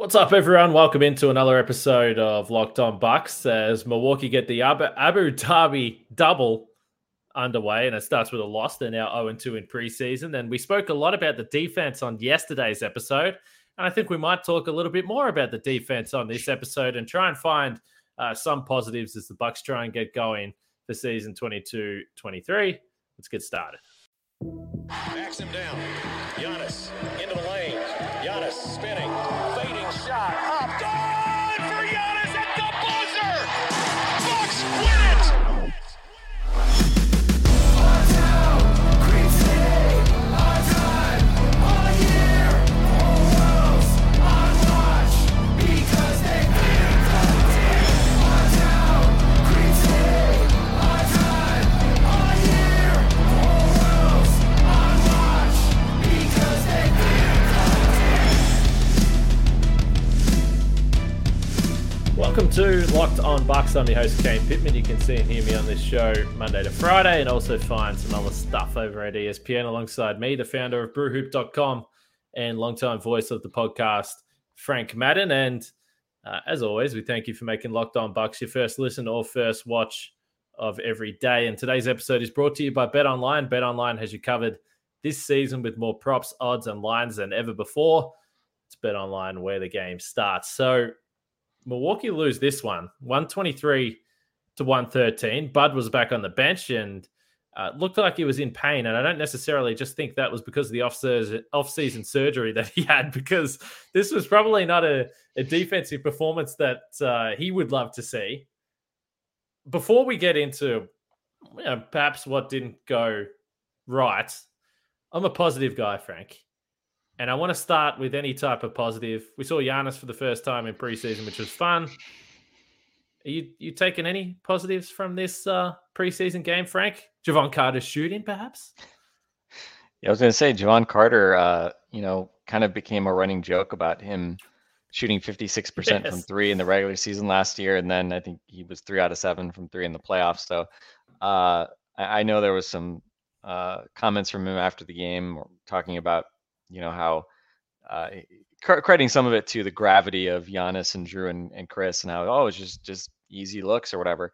What's up, everyone? Welcome into another episode of Locked On Bucks as Milwaukee get the Abu, Dhabi double underway, and it starts with a loss. They're now 0 2 in preseason. And we spoke a lot about the defense on yesterday's episode. And I think we might talk a little bit more about the defense on this episode and try and find uh, some positives as the Bucks try and get going for season 22 23. Let's get started. Backs him down. Giannis into the lane. Giannis spinning. 下二。Welcome to Locked On Bucks. I'm your host, Kane Pittman. You can see and hear me on this show Monday to Friday and also find some other stuff over at ESPN alongside me, the founder of brewhoop.com and longtime voice of the podcast, Frank Madden. And uh, as always, we thank you for making Locked On Bucks your first listen or first watch of every day. And today's episode is brought to you by Bet Online. Bet Online has you covered this season with more props, odds, and lines than ever before. It's Bet Online where the game starts. So, Milwaukee lose this one, 123 to 113. Bud was back on the bench and uh, looked like he was in pain. And I don't necessarily just think that was because of the off-season, surgery that he had, because this was probably not a, a defensive performance that uh, he would love to see. Before we get into you know, perhaps what didn't go right, I'm a positive guy, Frank. And I want to start with any type of positive. We saw Giannis for the first time in preseason, which was fun. Are you you taking any positives from this uh, preseason game, Frank? Jevon Carter's shooting, perhaps? Yeah, I was going to say Jevon Carter. Uh, you know, kind of became a running joke about him shooting 56% from three in the regular season last year, and then I think he was three out of seven from three in the playoffs. So uh, I, I know there was some uh, comments from him after the game talking about you know how uh, crediting some of it to the gravity of Giannis and Jrue and, and Khris and how oh it's just just easy looks or whatever.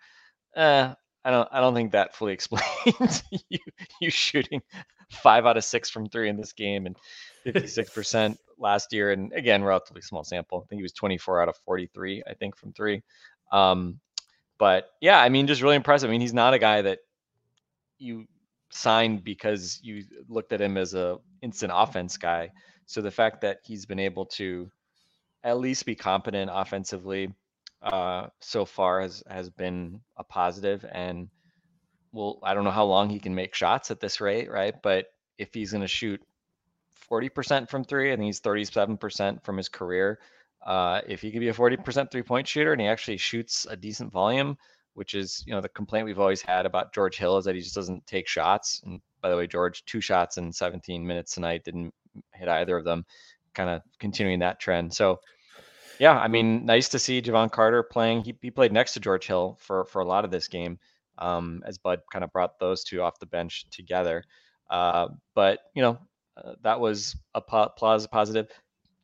Uh, I don't I don't think that fully explains you you shooting five out of six from three in this game and 56% last year and again relatively small sample. I think he was 24 out of 43 I think from three. Um, but yeah, I mean just really impressive. I mean he's not a guy that you signed because you looked at him as a instant offense guy. So the fact that he's been able to at least be competent offensively uh, so far has has been a positive. And well, I don't know how long he can make shots at this rate, right? But if he's going to shoot 40% from three, I think he's 37% from his career. Uh, if he could be a 40% three point shooter and he actually shoots a decent volume, which is you know the complaint we've always had about George Hill is that he just doesn't take shots. And by the way, George two shots in 17 minutes tonight didn't hit either of them, kind of continuing that trend. So yeah, I mean, nice to see Jevon Carter playing. He, he played next to George Hill for for a lot of this game, um, as Bud kind of brought those two off the bench together. Uh, but you know, uh, that was a po- pos- positive.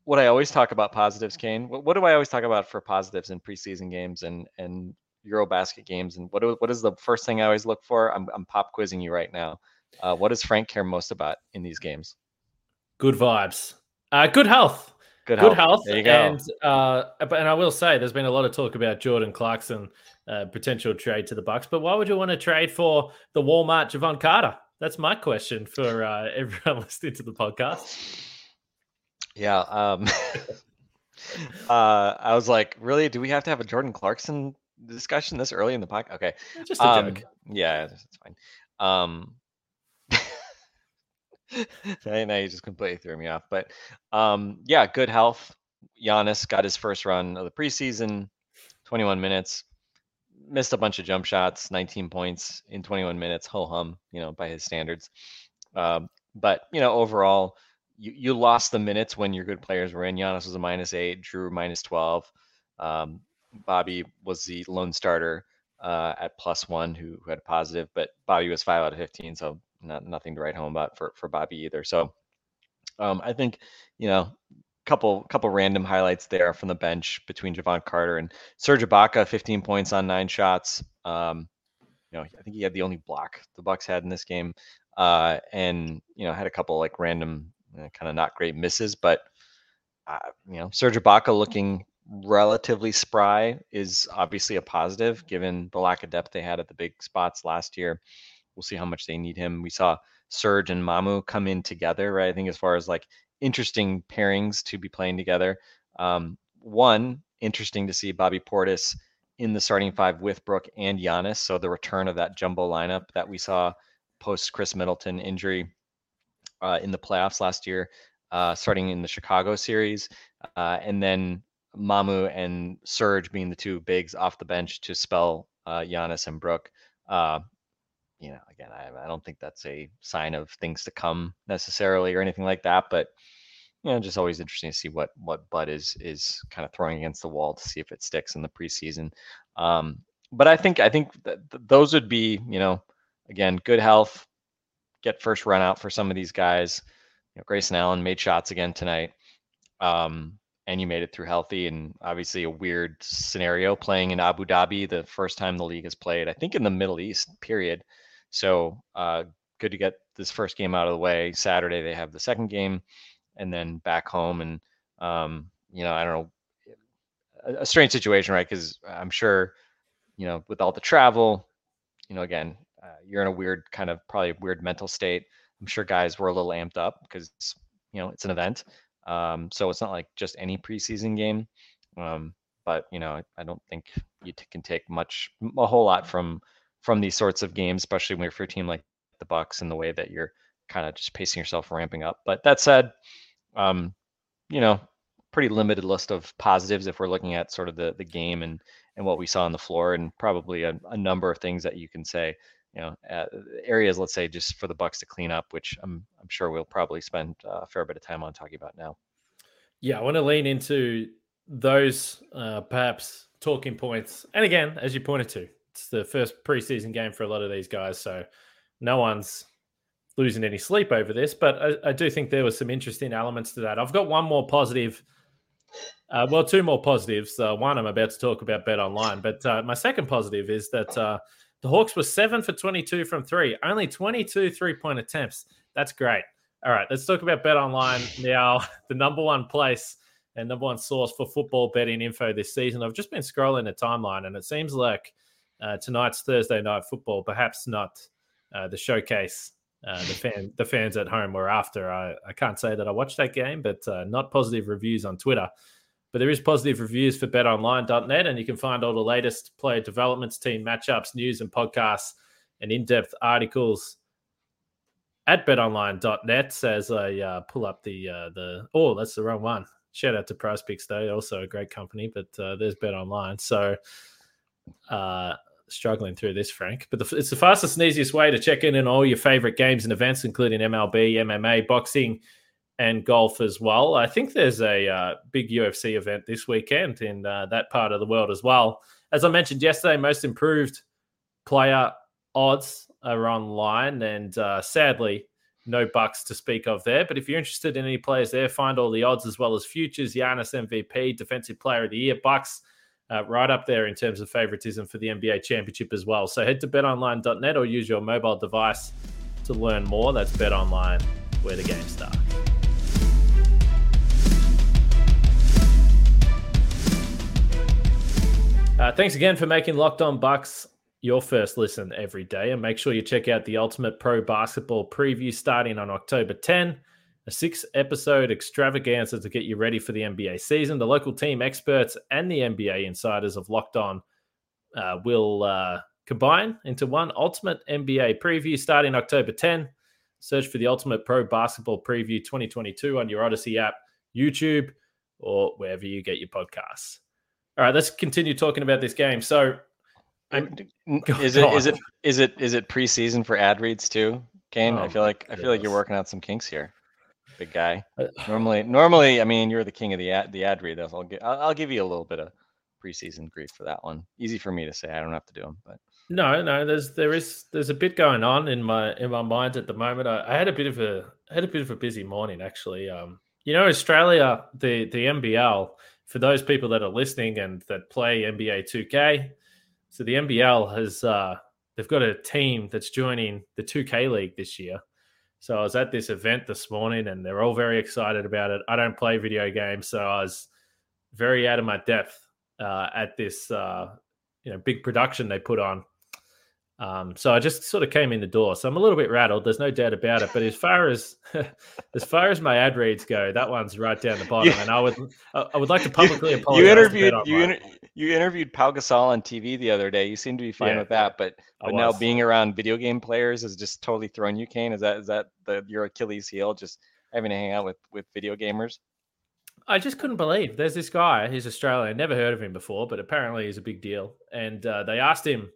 What I always talk about positives, Kane. What, what do I always talk about for positives in preseason games and and Eurobasket games? And what what is the first thing I always look for? I'm I'm pop quizzing you right now. Uh, what does Frank care most about in these games? Good vibes. Uh, good health. Good Good health. health. There you go. And uh, but and I will say, there's been a lot of talk about Jordan Clarkson uh, potential trade to the Bucks. But why would you want to trade for the Walmart Jevon Carter? That's my question for uh, everyone listening to the podcast. Yeah. Um, uh, I was like, really? Do we have to have a Jordan Clarkson discussion this early in the podcast? Okay. Just a Um, joke. yeah, it's fine. Um, now now you just completely threw me off. But um, yeah, good health. Giannis got his first run of the preseason, 21 minutes. Missed a bunch of jump shots, 19 points in 21 minutes. Ho hum, you know, by his standards. Um, but you know, overall, you, you lost the minutes when your good players were in. Giannis was a minus eight, Jrue minus 12. Um, Bobby was the lone starter uh, at plus one who, who had positive, but Bobby was five out of 15, so not nothing to write home about for, for Bobby either. So um, I think, you know, couple couple random highlights there from the bench between Jevon Carter and Serge Ibaka, 15 points on nine shots. Um, you know, I think he had the only block the Bucks had in this game, uh, and you know had a couple like random uh, kind of not great misses, but uh, you know Serge Ibaka looking relatively spry is obviously a positive given the lack of depth they had at the big spots last year. We'll see how much they need him. We saw Serge and Mamu come in together, right? I think as far as like interesting pairings to be playing together. Um, one, interesting to see Bobby Portis in the starting five with Brook and Giannis. So the return of that jumbo lineup that we saw post Khris Middleton injury uh, in the playoffs last year, uh, starting in the Chicago series, uh, and then Mamu and Serge being the two bigs off the bench to spell uh, Giannis and Brook. Uh, you know, again, I, I don't think that's a sign of things to come necessarily or anything like that, but you know, just always interesting to see what what Bud is is kind of throwing against the wall to see if it sticks in the preseason. Um, but I think I think that those would be, you know, again, good health, get first run out for some of these guys. You know, Grayson Allen made shots again tonight. Um, and you made it through healthy and obviously a weird scenario playing in Abu Dhabi the first time the league has played, I think in the Middle East, period. So uh, good to get this first game out of the way. Saturday they have the second game, and then back home. And um, you know, I don't know, a, a strange situation, right? Because I'm sure, you know, with all the travel, you know, again, uh, you're in a weird kind of probably weird mental state. I'm sure guys were a little amped up because you know it's an event. Um, so it's not like just any preseason game. Um, but you know, I don't think you t- can take much, a whole lot from from these sorts of games, especially when you're for a team like the Bucks and the way that you're kind of just pacing yourself, ramping up. But that said, um, you know, pretty limited list of positives if we're looking at sort of the the game and and what we saw on the floor, and probably a, a number of things that you can say. You know, uh, areas, let's say, just for the Bucks to clean up, which I'm I'm sure we'll probably spend a fair bit of time on talking about now. Yeah, I want to lean into those uh, perhaps talking points, and again, as you pointed to, it's the first preseason game for a lot of these guys, so no one's losing any sleep over this. But I, I do think there was some interesting elements to that. I've got one more positive. Uh, well, two more positives. Uh, one I'm about to talk about Bet Online, but uh, my second positive is that uh, the Hawks were seven for 22 from three, only 22 three point attempts. That's great. All right, let's talk about Bet Online now. The number one place and number one source for football betting info this season. I've just been scrolling the timeline, and it seems like uh, tonight's Thursday night football, perhaps not uh, the showcase. Uh, the fan, the fans at home were after. I, I can't say that I watched that game, but uh, not positive reviews on Twitter. But there is positive reviews for BetOnline.net, and you can find all the latest player developments, team matchups, news, and podcasts, and in-depth articles at BetOnline.net. As I uh, pull up the uh, the oh, that's the wrong one. Shout out to Prize Picks, though, also a great company. But uh, there's BetOnline. So uh, struggling through this, Frank. But the, it's the fastest and easiest way to check in on all your favorite games and events, including MLB, MMA, boxing, and golf as well. I think there's a uh, big UFC event this weekend in uh, that part of the world as well. As I mentioned yesterday, most improved player odds are online, and uh, sadly, no bucks to speak of there. But if you're interested in any players there, find all the odds as well as futures. Giannis MVP, Defensive Player of the Year, Bucks uh, right up there in terms of favoritism for the NBA championship as well. So head to betonline.net or use your mobile device to learn more. That's betonline, where the game starts. Uh, thanks again for making Locked On Bucks your first listen every day. And make sure you check out the Ultimate Pro Basketball preview starting on October 10 a six episode extravaganza to get you ready for the NBA season. The local team experts and the NBA insiders of Locked On uh, will uh, combine into one ultimate NBA preview starting October 10. Search for the Ultimate Pro Basketball Preview 2022 on your Odysee app, YouTube, or wherever you get your podcasts. All right, let's continue talking about this game. So, I'm, is it is it is it is it preseason for ad reads too, Kane? Oh, I feel like I feel like you're working out some kinks here big guy. Uh, normally, normally, I mean, you're the king of the ad, the ad read. I'll, give, I'll, I'll give you a little bit of preseason grief for that one. Easy for me to say. I don't have to do them, but no, no. There's there is there's a bit going on in my in my mind at the moment. I, I had a bit of a I had a bit of a busy morning actually. Um, You know, Australia, the the NBL, for those people that are listening and that play NBA 2K, so the NBL has uh, they've got a team that's joining the 2K league this year. So I was at this event this morning, and they're all very excited about it. I don't play video games, so I was very out of my depth uh, at this uh, you know big production they put on um, so I just sort of came in the door. So I'm a little bit rattled. There's no doubt about it. But as far as as far as my ad reads go, that one's right down the bottom. And I would I would like to publicly apologize. You interviewed you, inter- you interviewed Pau Gasol on TV the other day. You seem to be fine yeah, with that. But but now being around video game players is just totally throwing you, Kane. Is that is that the your Achilles heel? Just having to hang out with with video gamers. I just couldn't believe there's this guy. He's Australian. Never heard of him before, but apparently he's a big deal. And uh, they asked him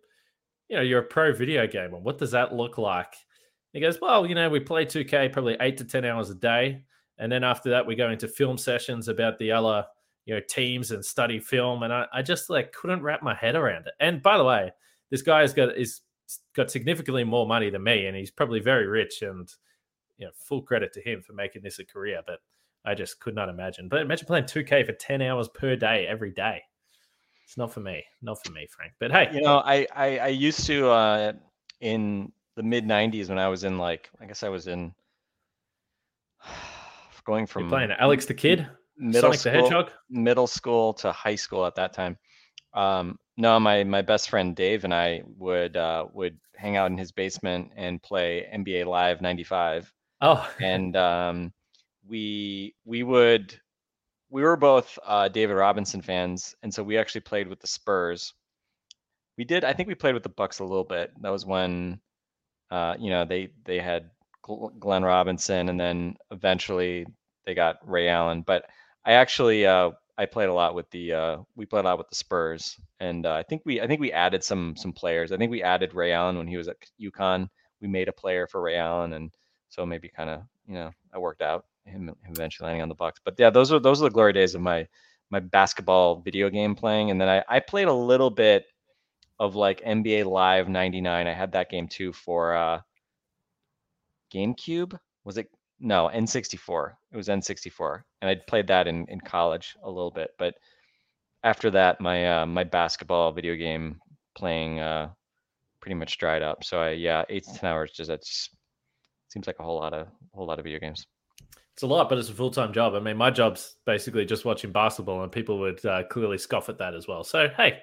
you know, you're a pro video gamer. What does that look like? He goes, well, you know, we play 2K probably eight to 10 hours a day. And then after that, we go into film sessions about the other, you know, teams and study film. And I, I just like couldn't wrap my head around it. And by the way, this guy has got is got significantly more money than me, and he's probably very rich. And you know, full credit to him for making this a career. But I just could not imagine. But imagine playing 2K for 10 hours per day every day it's not for me. Not for me, Frank. But hey, you know, I I, I used to uh, in the mid '90s when I was in like I guess I was in going from You're playing Alex the Kid, middle Sonic school, the Hedgehog, middle school to high school at that time. Um, no, my my best friend Dave and I would uh, would hang out in his basement and play NBA Live '95. Oh, and um, we we would we were both uh, David Robinson fans, and so we actually played with the Spurs. We did. I think we played with the Bucks a little bit. That was when, uh, you know, they they had Glenn Robinson, and then eventually they got Ray Allen. But I actually uh, I played a lot with the uh, we played a lot with the Spurs, and uh, I think we I think we added some some players. I think we added Ray Allen when he was at UConn. We made a player for Ray Allen, and so maybe kind of you know that worked out him, eventually landing on the Bucks. But yeah, those are those are the glory days of my my basketball video game playing. And then I, I played a little bit of like NBA Live 99. I had that game too for uh GameCube. Was it no N64? It was N64. And I played that in, in college a little bit. But after that, my uh, my basketball video game playing uh pretty much dried up. So I yeah, eight to ten hours just that seems like a whole lot of a whole lot of video games. It's a lot, but it's a full time job. I mean, my job's basically just watching basketball, and people would uh, clearly scoff at that as well. So, hey,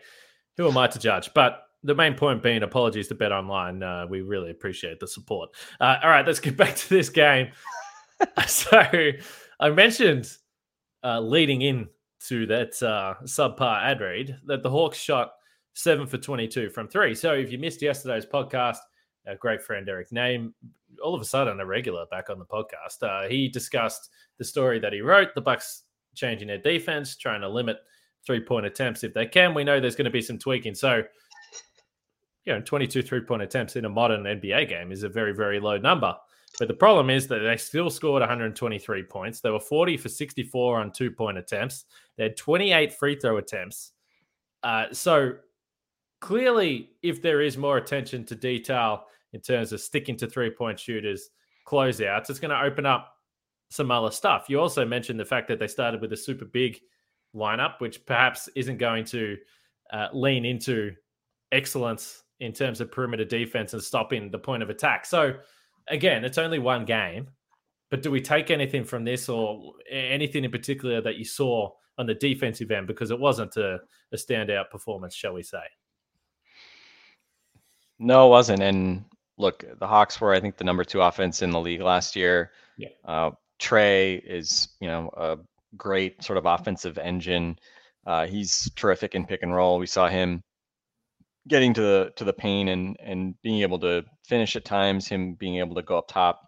who am I to judge? But the main point being, apologies to Bet Online. Uh, we really appreciate the support. Uh, all right, let's get back to this game. so, I mentioned uh, leading in to that uh, subpar ad read that the Hawks shot seven for 22 from three. So, if you missed yesterday's podcast, our great friend Eric Nehm, all of a sudden a regular back on the podcast. Uh, he discussed the story that he wrote, the Bucks changing their defense, trying to limit three point attempts if they can. We know there's going to be some tweaking. So, you know, 22 three point attempts in a modern NBA game is a very, very low number. But the problem is that they still scored 123 points. They were 40 for 64 on two point attempts. They had 28 free throw attempts. Uh, so clearly, if there is more attention to detail in terms of sticking to three point shooters, closeouts, it's going to open up some other stuff. You also mentioned the fact that they started with a super big lineup, which perhaps isn't going to uh, lean into excellence in terms of perimeter defense and stopping the point of attack. So, again, it's only one game, but do we take anything from this or anything in particular that you saw on the defensive end? Because it wasn't a, a standout performance, shall we say? No, it wasn't. And look, the Hawks were, I think, the number two offense in the league last year. Yeah. Uh, Trae is, you know, a great sort of offensive engine. Uh, he's terrific in pick and roll. We saw him getting to the to the paint and and being able to finish at times. Him being able to go up top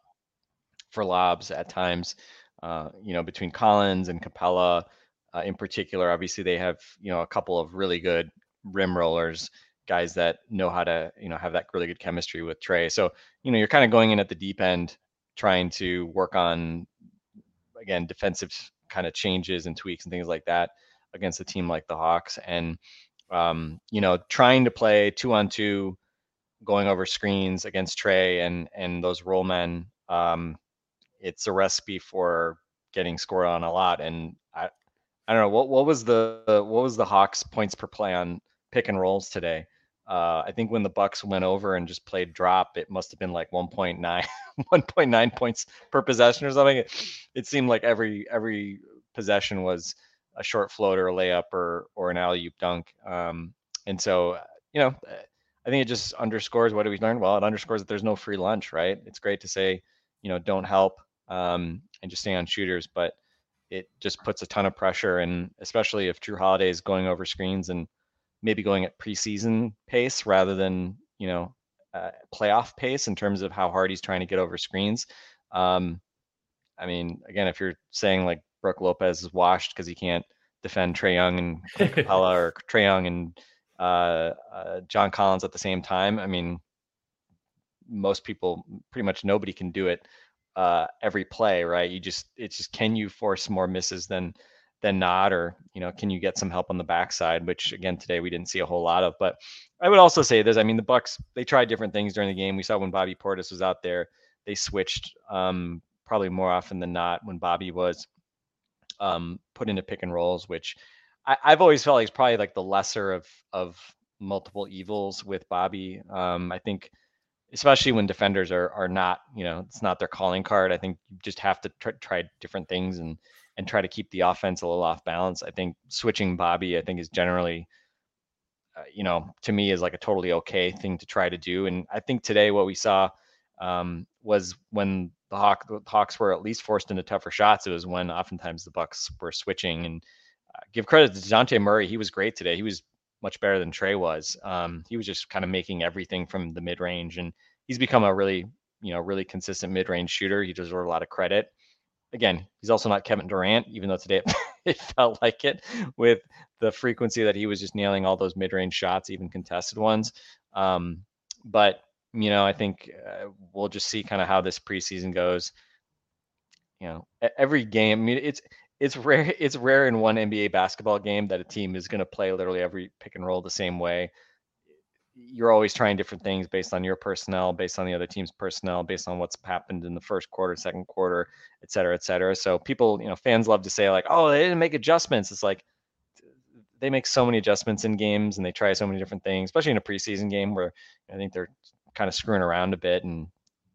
for lobs at times. Uh, you know, between Collins and Capela, uh, in particular, obviously they have you know a couple of really good rim rollers guys that know how to you know have that really good chemistry with Trae. So you know you're kind of going in at the deep end, trying to work on again defensive kind of changes and tweaks and things like that against a team like the Hawks, and um, you know trying to play two on two, going over screens against Trae and and those roll men. Um, it's a recipe for getting scored on a lot. And I, I don't know what what was the what was the Hawks points per play on pick and rolls today. Uh, I think when the Bucks went over and just played drop, it must have been like 1.9, 1.9 points per possession or something. It, it seemed like every every possession was a short floater, a layup, or or an alley oop dunk. Um, and so you know, I think it just underscores what we learn? Well, it underscores that there's no free lunch, right? It's great to say, you know, don't help um, and just stay on shooters, but it just puts a ton of pressure, and especially if Jrue Holiday is going over screens and maybe going at preseason pace rather than you know uh, playoff pace in terms of how hard he's trying to get over screens. Um, I mean, again, if you're saying like Brook Lopez is washed because he can't defend Trae Young and Capela or Trae Young and uh, uh, John Collins at the same time, I mean, most people, pretty much nobody can do it uh, every play, right? You just it's just can you force more misses than than not, or you know, can you get some help on the backside? Which again today we didn't see a whole lot of. But I would also say this: I mean, the Bucks they tried different things during the game. We saw when Bobby Portis was out there, they switched um, probably more often than not when Bobby was um, put into pick and rolls, which I, have always felt like it's probably like the lesser of of multiple evils with Bobby. Um, I think especially when defenders are are not, you know, it's not their calling card. I think you just have to try, try different things and and try to keep the offense a little off balance. I think switching Bobby, I think, is generally, uh, you know, to me is like a totally okay thing to try to do. And I think today what we saw um, was when the, Hawk, the Hawks were at least forced into tougher shots. It was when oftentimes the Bucks were switching. And uh, give credit to Dejounte Murray, he was great today. He was much better than Trae was. Um, he was just kind of making everything from the mid range, and he's become a really, you know, really consistent mid range shooter. He deserves a lot of credit. Again, he's also not Kevin Durant, even though today it, it felt like it with the frequency that he was just nailing all those mid range shots, even contested ones. Um, but you know, I think uh, we'll just see kind of how this preseason goes. You know, every game. I mean, it's it's rare it's rare in one NBA basketball game that a team is going to play literally every pick and roll the same way. You're always trying different things based on your personnel, based on the other team's personnel, based on what's happened in the first quarter, second quarter, et cetera, et cetera. So people, you know, fans love to say like, "Oh, they didn't make adjustments." It's like they make so many adjustments in games and they try so many different things, especially in a preseason game where I think they're kind of screwing around a bit and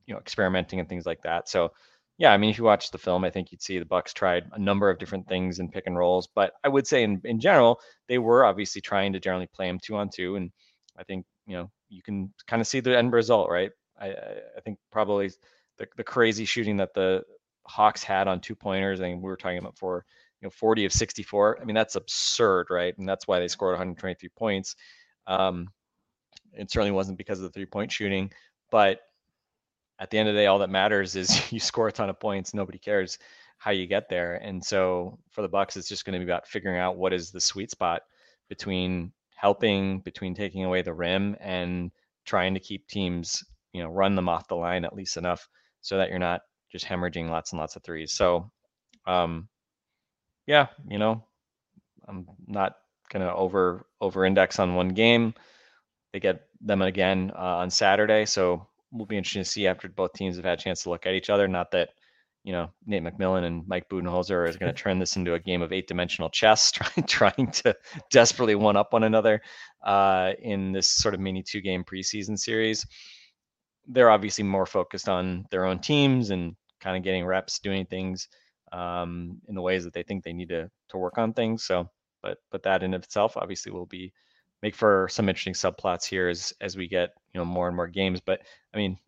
you know experimenting and things like that. So yeah, I mean, if you watch the film, I think you'd see the Bucks tried a number of different things in pick and rolls. But I would say in, in general, they were obviously trying to generally play them two on two. And I think, you know, you can kind of see the end result, right? I, I think probably the, the crazy shooting that the Hawks had on two pointers, I and mean, we were talking about for you know 40 of 64. I mean, that's absurd, right? And that's why they scored 123 points. Um, it certainly wasn't because of the three point shooting, but at the end of the day, all that matters is you score a ton of points. Nobody cares how you get there. And so for the Bucks, it's just going to be about figuring out what is the sweet spot between helping, between taking away the rim, and trying to keep teams, you know, run them off the line at least enough so that you're not just hemorrhaging lots and lots of threes. So, um, yeah, you know, I'm not gonna over over index on one game. They get them again uh, on Saturday, so we'll be interesting to see after both teams have had a chance to look at each other. Not that you know Nate McMillan and Mike Budenholzer is going to turn this into a game of eight-dimensional chess, trying trying to desperately one up one another uh, in this sort of mini two-game preseason series. They're obviously more focused on their own teams and kind of getting reps, doing things um, in the ways that they think they need to to work on things. So, but but that in itself obviously will be make for some interesting subplots here as as we get you know more and more games. But I mean,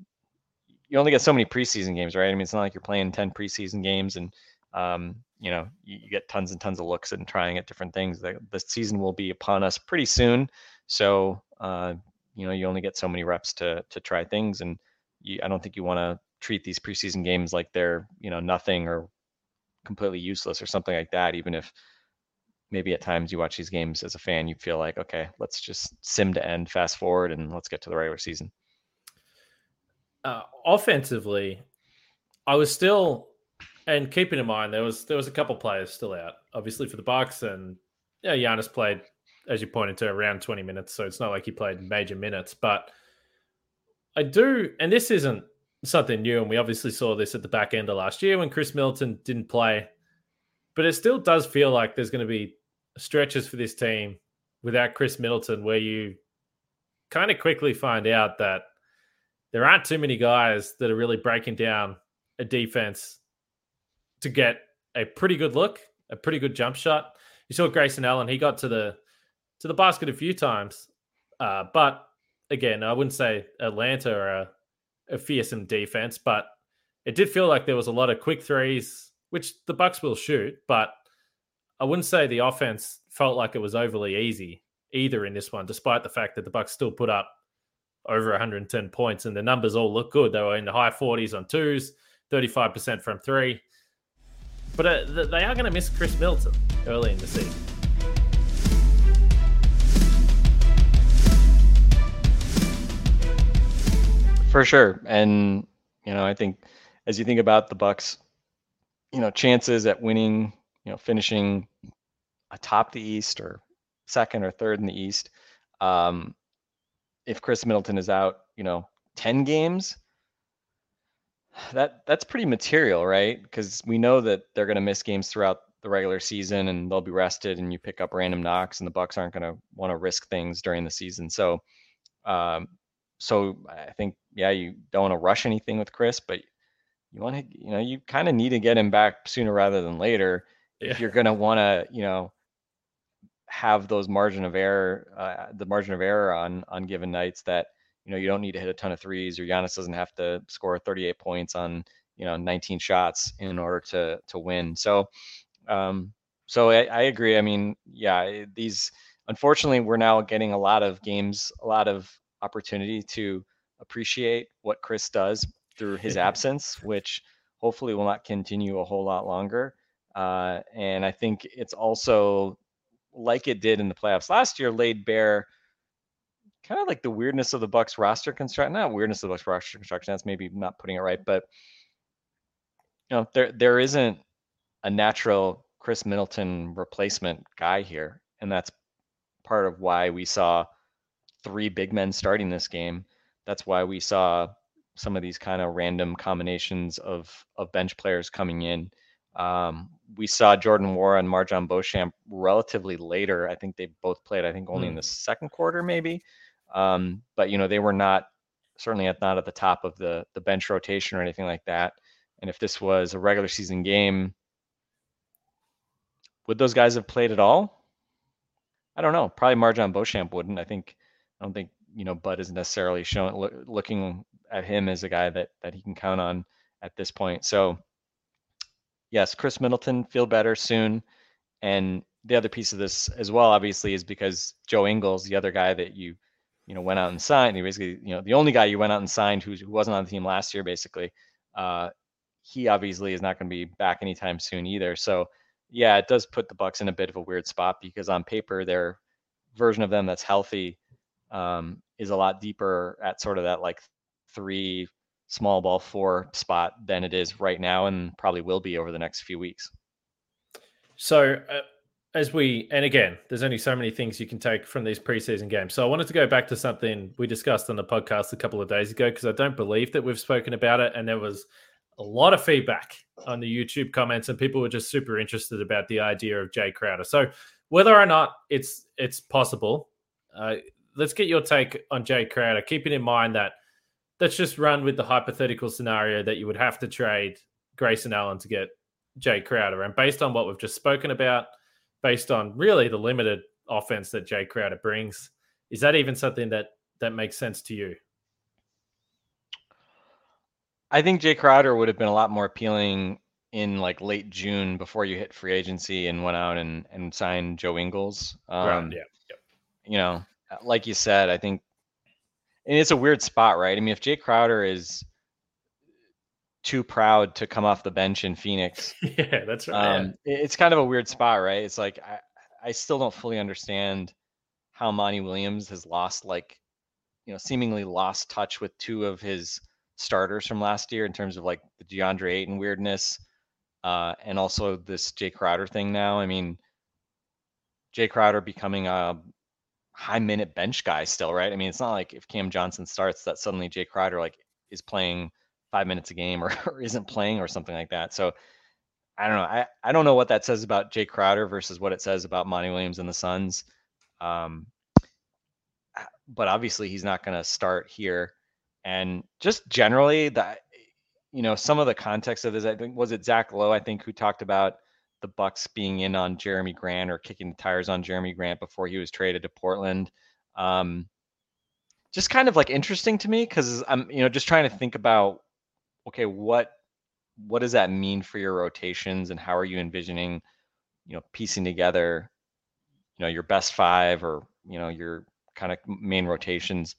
you only get so many preseason games, right? I mean, it's not like you're playing ten preseason games and um, you know you, you, get tons and tons of looks and trying at different things. The, the season will be upon us pretty soon, so uh, you know you only get so many reps to to try things, and you, I don't think you want to treat these preseason games like they're you know nothing or completely useless or something like that, even if maybe at times you watch these games as a fan, you feel like, okay, let's just sim to end, fast forward, and let's get to the regular season. Uh, offensively, I was still, and keeping in mind there was there was a couple players still out, obviously for the Bucks, and yeah, Giannis played, as you pointed to, around twenty minutes, so it's not like he played major minutes, but I do, and this isn't something new, and we obviously saw this at the back end of last year when Khris Middleton didn't play but it still does feel like there's going to be stretches for this team without Khris Middleton where you kind of quickly find out that there aren't too many guys that are really breaking down a defense to get a pretty good look, a pretty good jump shot. You saw Grayson Allen; he got to the to the basket a few times, uh, but again, I wouldn't say Atlanta are a, a fearsome defense, but it did feel like there was a lot of quick threes, which the Bucks will shoot, but I wouldn't say the offense felt like it was overly easy either in this one, despite the fact that the Bucks still put up over 110 points and the numbers all look good. They were in the high 40s on twos, 35% from three. But uh, they are going to miss Khris Middleton early in the season. For sure. And, you know, I think as you think about the Bucks, you know, chances at winning, you know, finishing atop the East or second or third in the East, um, if Khris Middleton is out, you know, 10 games, that that's pretty material, right? Because we know that they're going to miss games throughout the regular season and they'll be rested and you pick up random knocks and the Bucks aren't going to want to risk things during the season. So um so I think yeah, you don't want to rush anything with Khris, but you want to you know, you kind of need to get him back sooner rather than later yeah. if you're going to want to, you know, have those margin of error, uh, the margin of error on on given nights that you know you don't need to hit a ton of threes, or Giannis doesn't have to score 38 points on you know 19 shots in order to to win. So, um, so I, I agree. I mean, yeah, these unfortunately we're now getting a lot of games, a lot of opportunity to appreciate what Khris does through his absence, which hopefully will not continue a whole lot longer. Uh, and I think it's also like it did in the playoffs last year, laid bare kind of like the weirdness of the Bucks roster construction. Not weirdness of the Bucks roster construction. That's maybe not putting it right, but you know, there there isn't a natural Khris Middleton replacement guy here, and that's part of why we saw three big men starting this game. That's why we saw some of these kind of random combinations of of bench players coming in. Um, we saw Jordan Nwora and MarJon Beauchamp relatively later. I think they both played. I think only mm. in the hmm. second quarter, maybe. Um, but you know, they were not certainly at, not at the top of the the bench rotation or anything like that. And if this was a regular season game, would those guys have played at all? I don't know. Probably MarJon Beauchamp wouldn't. I think. I don't think you know Bud is necessarily showing lo- looking at him as a guy that that he can count on at this point. So yes, Khris Middleton feel better soon. And the other piece of this as well, obviously, is because Joe Ingles, the other guy that you, you know, went out and signed, he basically, you know, the only guy you went out and signed who, who wasn't on the team last year, basically, uh, he obviously is not going to be back anytime soon either. So, yeah, it does put the Bucks in a bit of a weird spot because on paper, their version of them that's healthy um, is a lot deeper at sort of that like three small ball four spot than it is right now and probably will be over the next few weeks. So, uh, as we, and again, there's only so many things you can take from these preseason games. So, I wanted to go back to something we discussed on the podcast a couple of days ago because I don't believe that we've spoken about it. And there was a lot of feedback on the YouTube comments, and people were just super interested about the idea of Jae Crowder. So, whether or not it's it's possible, uh, let's get your take on Jae Crowder, keeping in mind that let's just run with the hypothetical scenario that you would have to trade Grayson Allen to get Jae Crowder. And based on what we've just spoken about, based on really the limited offense that Jae Crowder brings, is that even something that that makes sense to you? I think Jae Crowder would have been a lot more appealing in like late June before you hit free agency and went out and, and signed Joe Ingles. Um, right, yeah. Yep. You know, like you said, I think and it's a weird spot, right? I mean, if Jae Crowder is too proud to come off the bench in Phoenix, yeah, that's right. Um, yeah. It's kind of a weird spot, right? It's like I, I still don't fully understand how Monty Williams has lost, like, you know, seemingly lost touch with two of his starters from last year in terms of like the DeAndre Ayton weirdness, uh, and also this Jae Crowder thing. Now, I mean, Jae Crowder becoming a high minute bench guy still, right? I mean, it's not like if Cam Johnson starts that suddenly Jae Crowder like is playing five minutes a game or, or isn't playing or something like that. So I don't know. I, I don't know what that says about Jae Crowder versus what it says about Monty Williams and the Suns. Um, but obviously he's not going to start here. And just generally, that you know, some of the context of this, I think was it Zach Lowe, I think, who talked about the Bucks being in on Jerami Grant or kicking the tires on Jerami Grant before he was traded to Portland. Um, just kind of like interesting to me because I'm, you know, just trying to think about, okay, what what does that mean for your rotations and how are you envisioning, you know, piecing together, you know, your best five or you know your kind of main rotations.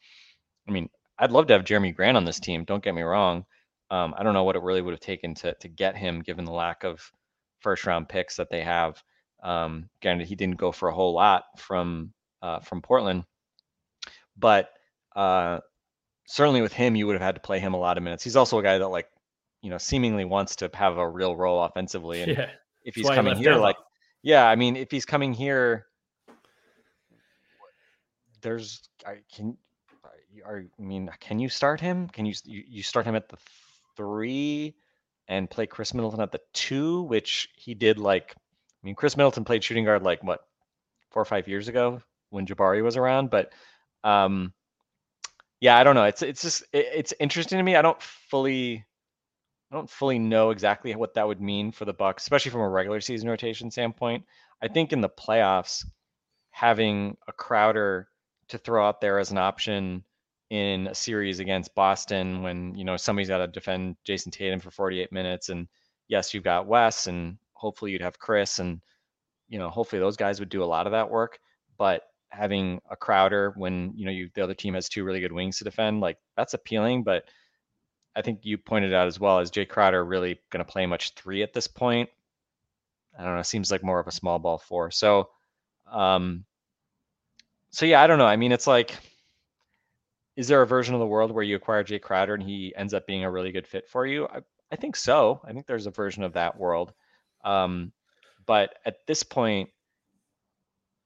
I mean, I'd love to have Jerami Grant on this team. Don't get me wrong. Um, I don't know what it really would have taken to to get him, given the lack of first round picks that they have. Um, granted, he didn't go for a whole lot from uh, from Portland, but uh, certainly with him, you would have had to play him a lot of minutes. He's also a guy that like you know seemingly wants to have a real role offensively, and yeah. if he's coming here, like yeah, I mean, if he's coming here there's I can are I mean can you start him? Can you you, you start him at the three and play Khris Middleton at the two, which he did like I mean Khris Middleton played shooting guard like what four or five years ago when Jabari was around, but um yeah, I don't know. It's it's just it, it's interesting to me. I don't fully I don't fully know exactly what that would mean for the Bucks, especially from a regular season rotation standpoint. I think in the playoffs, having a Crowder to throw out there as an option in a series against Boston when you know somebody's got to defend Jayson Tatum for 48 minutes and yes you've got Wes and hopefully you'd have Khris, and you know hopefully those guys would do a lot of that work. But having a Crowder when you know you the other team has two really good wings to defend like that's appealing. But I think you pointed out as well as Jae Crowder really going to play much three at this point? I don't know seems like more of a small ball four. So um so yeah, I don't know. I mean, it's like, is there a version of the world where you acquire Jae Crowder and he ends up being a really good fit for you? I, I think so. I think there's a version of that world. Um, but at this point,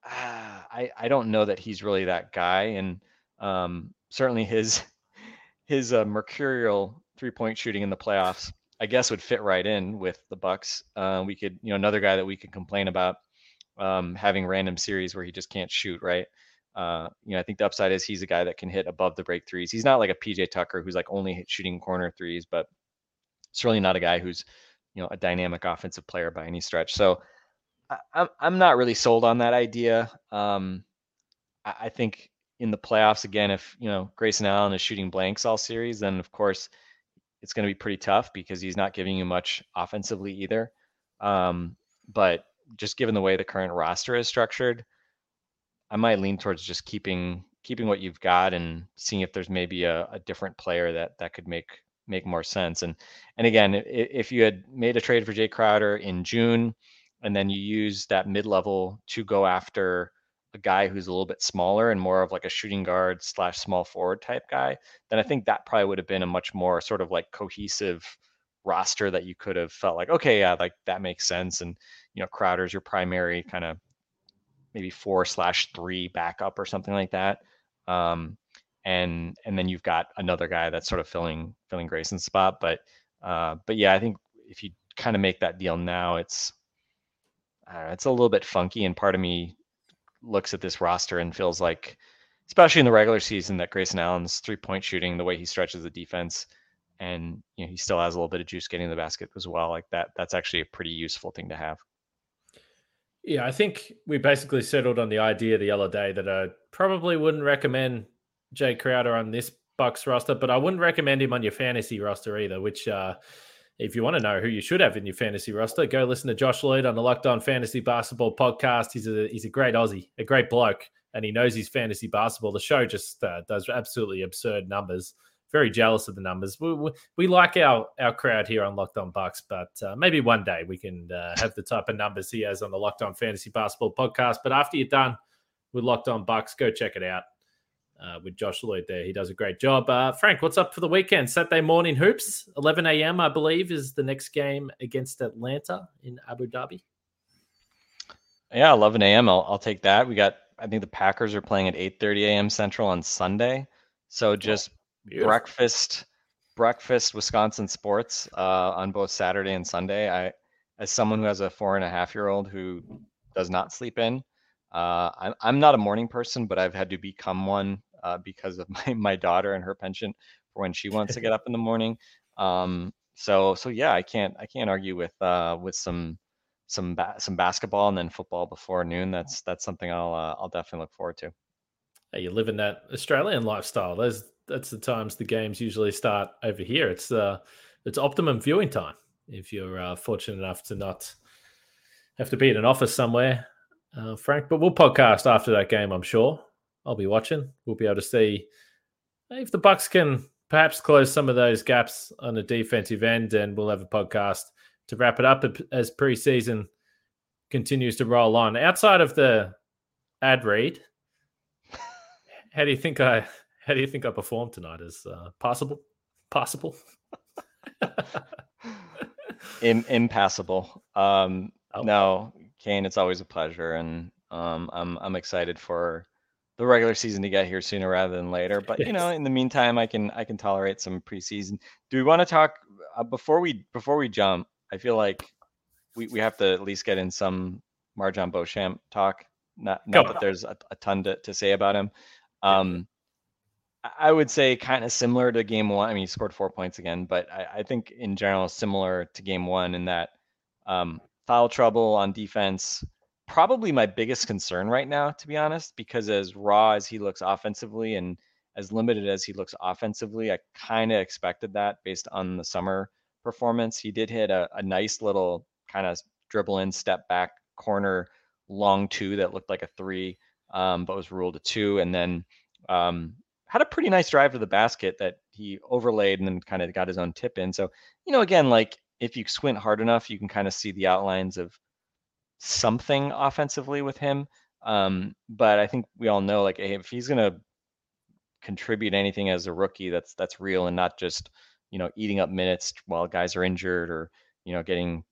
uh, I I don't know that he's really that guy, and um, certainly his his uh, mercurial three point shooting in the playoffs, I guess, would fit right in with the Bucks. Uh, we could, you know, another guy that we could complain about um, having random series where he just can't shoot, right? Uh, you know, I think the upside is he's a guy that can hit above the break threes. He's not like a PJ Tucker who's like only shooting corner threes, but certainly not a guy who's, you know, a dynamic offensive player by any stretch. So I, I'm not really sold on that idea. Um, I, I think in the playoffs again, if you know Grayson Allen is shooting blanks all series, then of course it's going to be pretty tough because he's not giving you much offensively either. Um, but just given the way the current roster is structured, I might lean towards just keeping keeping what you've got and seeing if there's maybe a, a different player that that could make make more sense. And and again, if you had made a trade for Jae Crowder in June, and then you use that mid level to go after a guy who's a little bit smaller and more of like a shooting guard slash small forward type guy, then I think that probably would have been a much more sort of like cohesive roster that you could have felt like, okay, yeah, like that makes sense. And you know, Crowder's your primary kind of maybe four slash three backup or something like that. Um, and and then you've got another guy that's sort of filling filling Grayson's spot. But uh, but yeah, I think if you kind of make that deal now, it's it's a little bit funky. And part of me looks at this roster and feels like, especially in the regular season, that Grayson Allen's three point shooting, the way he stretches the defense, and you know he still has a little bit of juice getting the basket as well. Like that, that's actually a pretty useful thing to have. Yeah, I think we basically settled on the idea the other day that I probably wouldn't recommend Jae Crowder on this Bucks roster, but I wouldn't recommend him on your fantasy roster either. Which, uh, if you want to know who you should have in your fantasy roster, go listen to Josh Lloyd on the Locked On Fantasy Basketball podcast. He's a he's a great Aussie, a great bloke, and he knows his fantasy basketball. The show just uh, does absolutely absurd numbers very jealous of the numbers. We, we, we, like our our crowd here on Locked On Bucks, but uh, maybe one day we can uh, have the type of numbers he has on the Locked On Fantasy Basketball podcast. But after you're done with Locked On Bucks, go check it out uh, with Josh Lloyd there. He does a great job. Uh, Frank, what's up for the weekend? Saturday morning hoops, 11 a.m. I believe is the next game against Atlanta in Abu Dhabi. Yeah, 11 a.m. I'll, I'll take that. We got I think the Packers are playing at 8:30 a.m. Central on Sunday. So just Beautiful. breakfast breakfast Wisconsin sports uh, on both Saturday and Sunday. I as someone who has a four and a half year old who does not sleep in, uh, I'm I'm not a morning person, but I've had to become one uh, because of my my daughter and her penchant for when she wants to get up in the morning. Um, so so yeah, I can't I can't argue with uh, with some some ba- some basketball and then football before noon. That's that's something I'll uh, I'll definitely look forward to. Hey, you live in that Australian lifestyle. Those that's the times the games usually start over here. It's uh it's optimum viewing time if you're uh, fortunate enough to not have to be in an office somewhere, uh, Frank. But we'll podcast after that game. I'm sure I'll be watching. We'll be able to see if the Bucks can perhaps close some of those gaps on the defensive end, and we'll have a podcast to wrap it up as preseason continues to roll on. Outside of the ad read, how do you think I how do you think I performed tonight? Is uh, possible? Possible? In, impassable. Um, oh. No, Kane, it's always a pleasure, and um, I'm I'm excited for the regular season to get here sooner rather than later. But you know, in the meantime, I can I can tolerate some preseason. Do we want to talk uh, before we before we jump? I feel like we, we have to at least get in some MarJon Beauchamp talk. Not not that there's a, a ton to, to say about him. Um, I would say kind of similar to game one. I mean, he scored four points again, but I, I think in general similar to game one in that um, foul trouble on defense. Probably my biggest concern right now, to be honest, because as raw as he looks offensively and as limited as he looks offensively, I kind of expected that based on the summer performance. He did hit a, a nice little kind of dribble in, step back corner long two that looked like a three, um, but was ruled a two. And then um, had a pretty nice drive to the basket that he overlaid and then kind of got his own tip in. So, you know, again, like if you squint hard enough, you can kind of see the outlines of something offensively with him. Um, but I think we all know like if he's gonna contribute anything as a rookie that's that's real and not just you know, eating up minutes while guys are injured or, you know, getting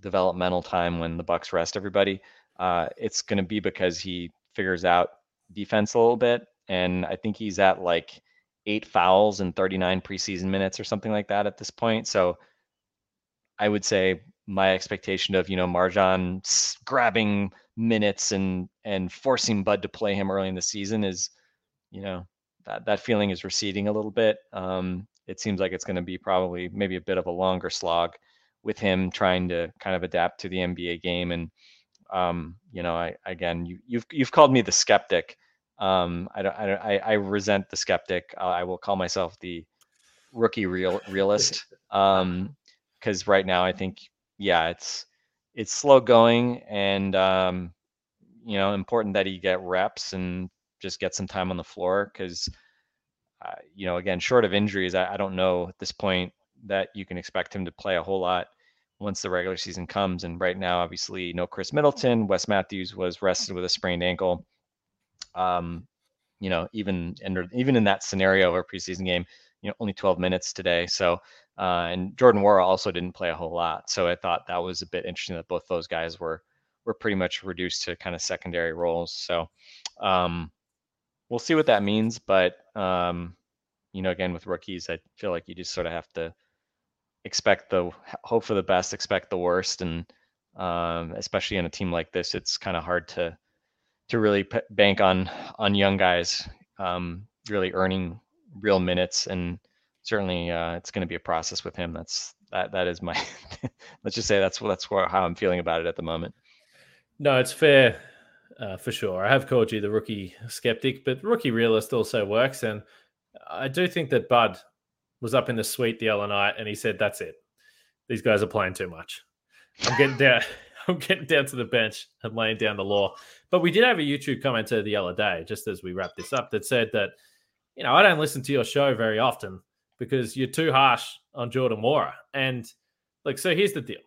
developmental time when the Bucks rest everybody. Uh, it's going to be because he figures out defense a little bit. And I think he's at like eight fouls and 39 preseason minutes or something like that at this point. So I would say my expectation of, you know, MarJon grabbing minutes and, and forcing Bud to play him early in the season is, you know, that, that feeling is receding a little bit. Um, it seems like it's going to be probably maybe a bit of a longer slog with him trying to kind of adapt to the NBA game. And um, you know, I again, you, you've you've called me the skeptic. Um, I don't, I, don't, I, I resent the skeptic. Uh, I will call myself the rookie real realist. Um, because right now I think, yeah, it's it's slow going, and um, you know, important that he get reps and just get some time on the floor because uh, you know, again, short of injuries, I, I, don't know at this point that you can expect him to play a whole lot once the regular season comes. And right now, obviously, no Khris Middleton. Wes Matthews was rested with a sprained ankle. Um, you know, even and even in that scenario of a preseason game, you know, only 12 minutes today. So, uh, and Jordan Nwora also didn't play a whole lot. So I thought that was a bit interesting that both those guys were were pretty much reduced to kind of secondary roles. So, um, we'll see what that means. But um, you know, again with rookies, I feel like you just sort of have to expect the hope for the best, expect the worst, and um, especially in a team like this, it's kind of hard to to really p- bank on on young guys um, really earning real minutes. And certainly, uh, it's going to be a process with him. That's that that is my let's just say that's that's how I'm feeling about it at the moment. No, it's fair uh, for sure. I have called you the rookie skeptic, but rookie realist also works. And I do think that Bud was up in the suite the other night and he said, That's it. These guys are playing too much. I'm getting down. Getting down to the bench and laying down the law. But we did have a YouTube commenter the other day, just as we wrap this up, that said that, you know, I don't listen to your show very often because you're too harsh on Jordan Nwora. And like, so here's the deal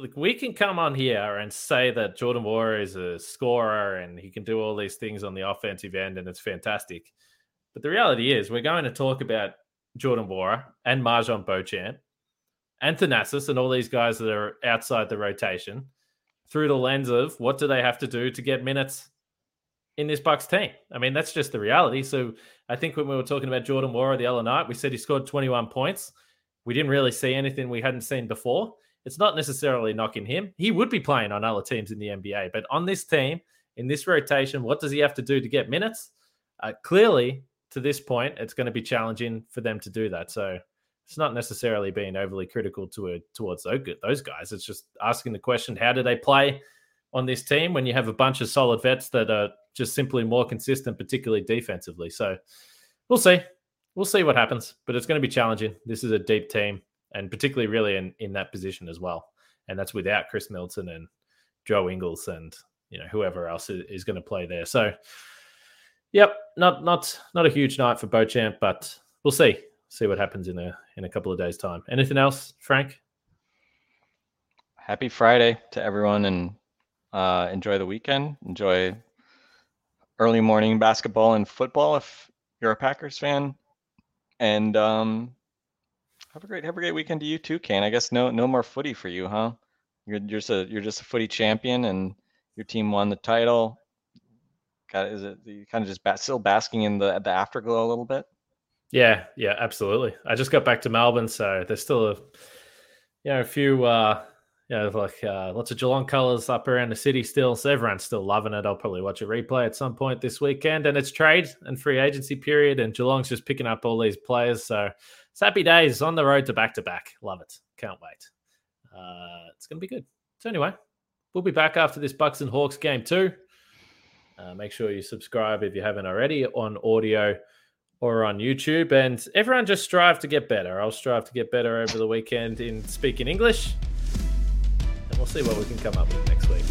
like we can come on here and say that Jordan Nwora is a scorer and he can do all these things on the offensive end and it's fantastic. But the reality is we're going to talk about Jordan Nwora and MarJon Beauchamp and Thanasis and all these guys that are outside the rotation through the lens of what do they have to do to get minutes in this Bucks team. I mean, that's just the reality. So I think when we were talking about Jordan Nwora the other night, we said he scored 21 points. We didn't really see anything we hadn't seen before. it's not necessarily knocking him. He would be playing on other teams in the NBA, but on this team, in this rotation, what does he have to do to get minutes? Uh, clearly, to this point, it's going to be challenging for them to do that. So it's not necessarily being overly critical to a, towards those guys. It's just asking the question: How do they play on this team when you have a bunch of solid vets that are just simply more consistent, particularly defensively? So we'll see. We'll see what happens, but it's going to be challenging. This is a deep team and particularly really in, in that position as well. And that's without Khris Middleton and Joe Ingles and you know whoever else is, is going to play there. So, yep, not not not a huge night for Beauchamp, but we'll see see what happens in a in a couple of days' time. Anything else, Frank? Happy Friday to everyone, and uh, enjoy the weekend. Enjoy early morning basketball and football if you're a Packers fan, and um, have a great have a great weekend to you too, Kane. I guess no no more footy for you, huh? You're you're just a you're just a footy champion, and your team won the title. Got is it you kind of just bas- still basking in the the afterglow a little bit? Yeah, yeah, absolutely. I just got back to Melbourne, so there's still a you know a few uh you know like uh, lots of Geelong colours up around the city still. So everyone's still loving it. I'll probably watch a replay at some point this weekend, and it's trade and free agency period, and Geelong's just picking up all these players, so it's happy days on the road to back to back. Love it. Can't wait. Uh, it's to be good. So, anyway, we'll be back after this Bucks and Hawks game too. Uh, make sure you subscribe if you haven't already on audio or on YouTube. And everyone just strive to get better. I'll strive to get better over the weekend in speaking English. And we'll see what we can come up with next week.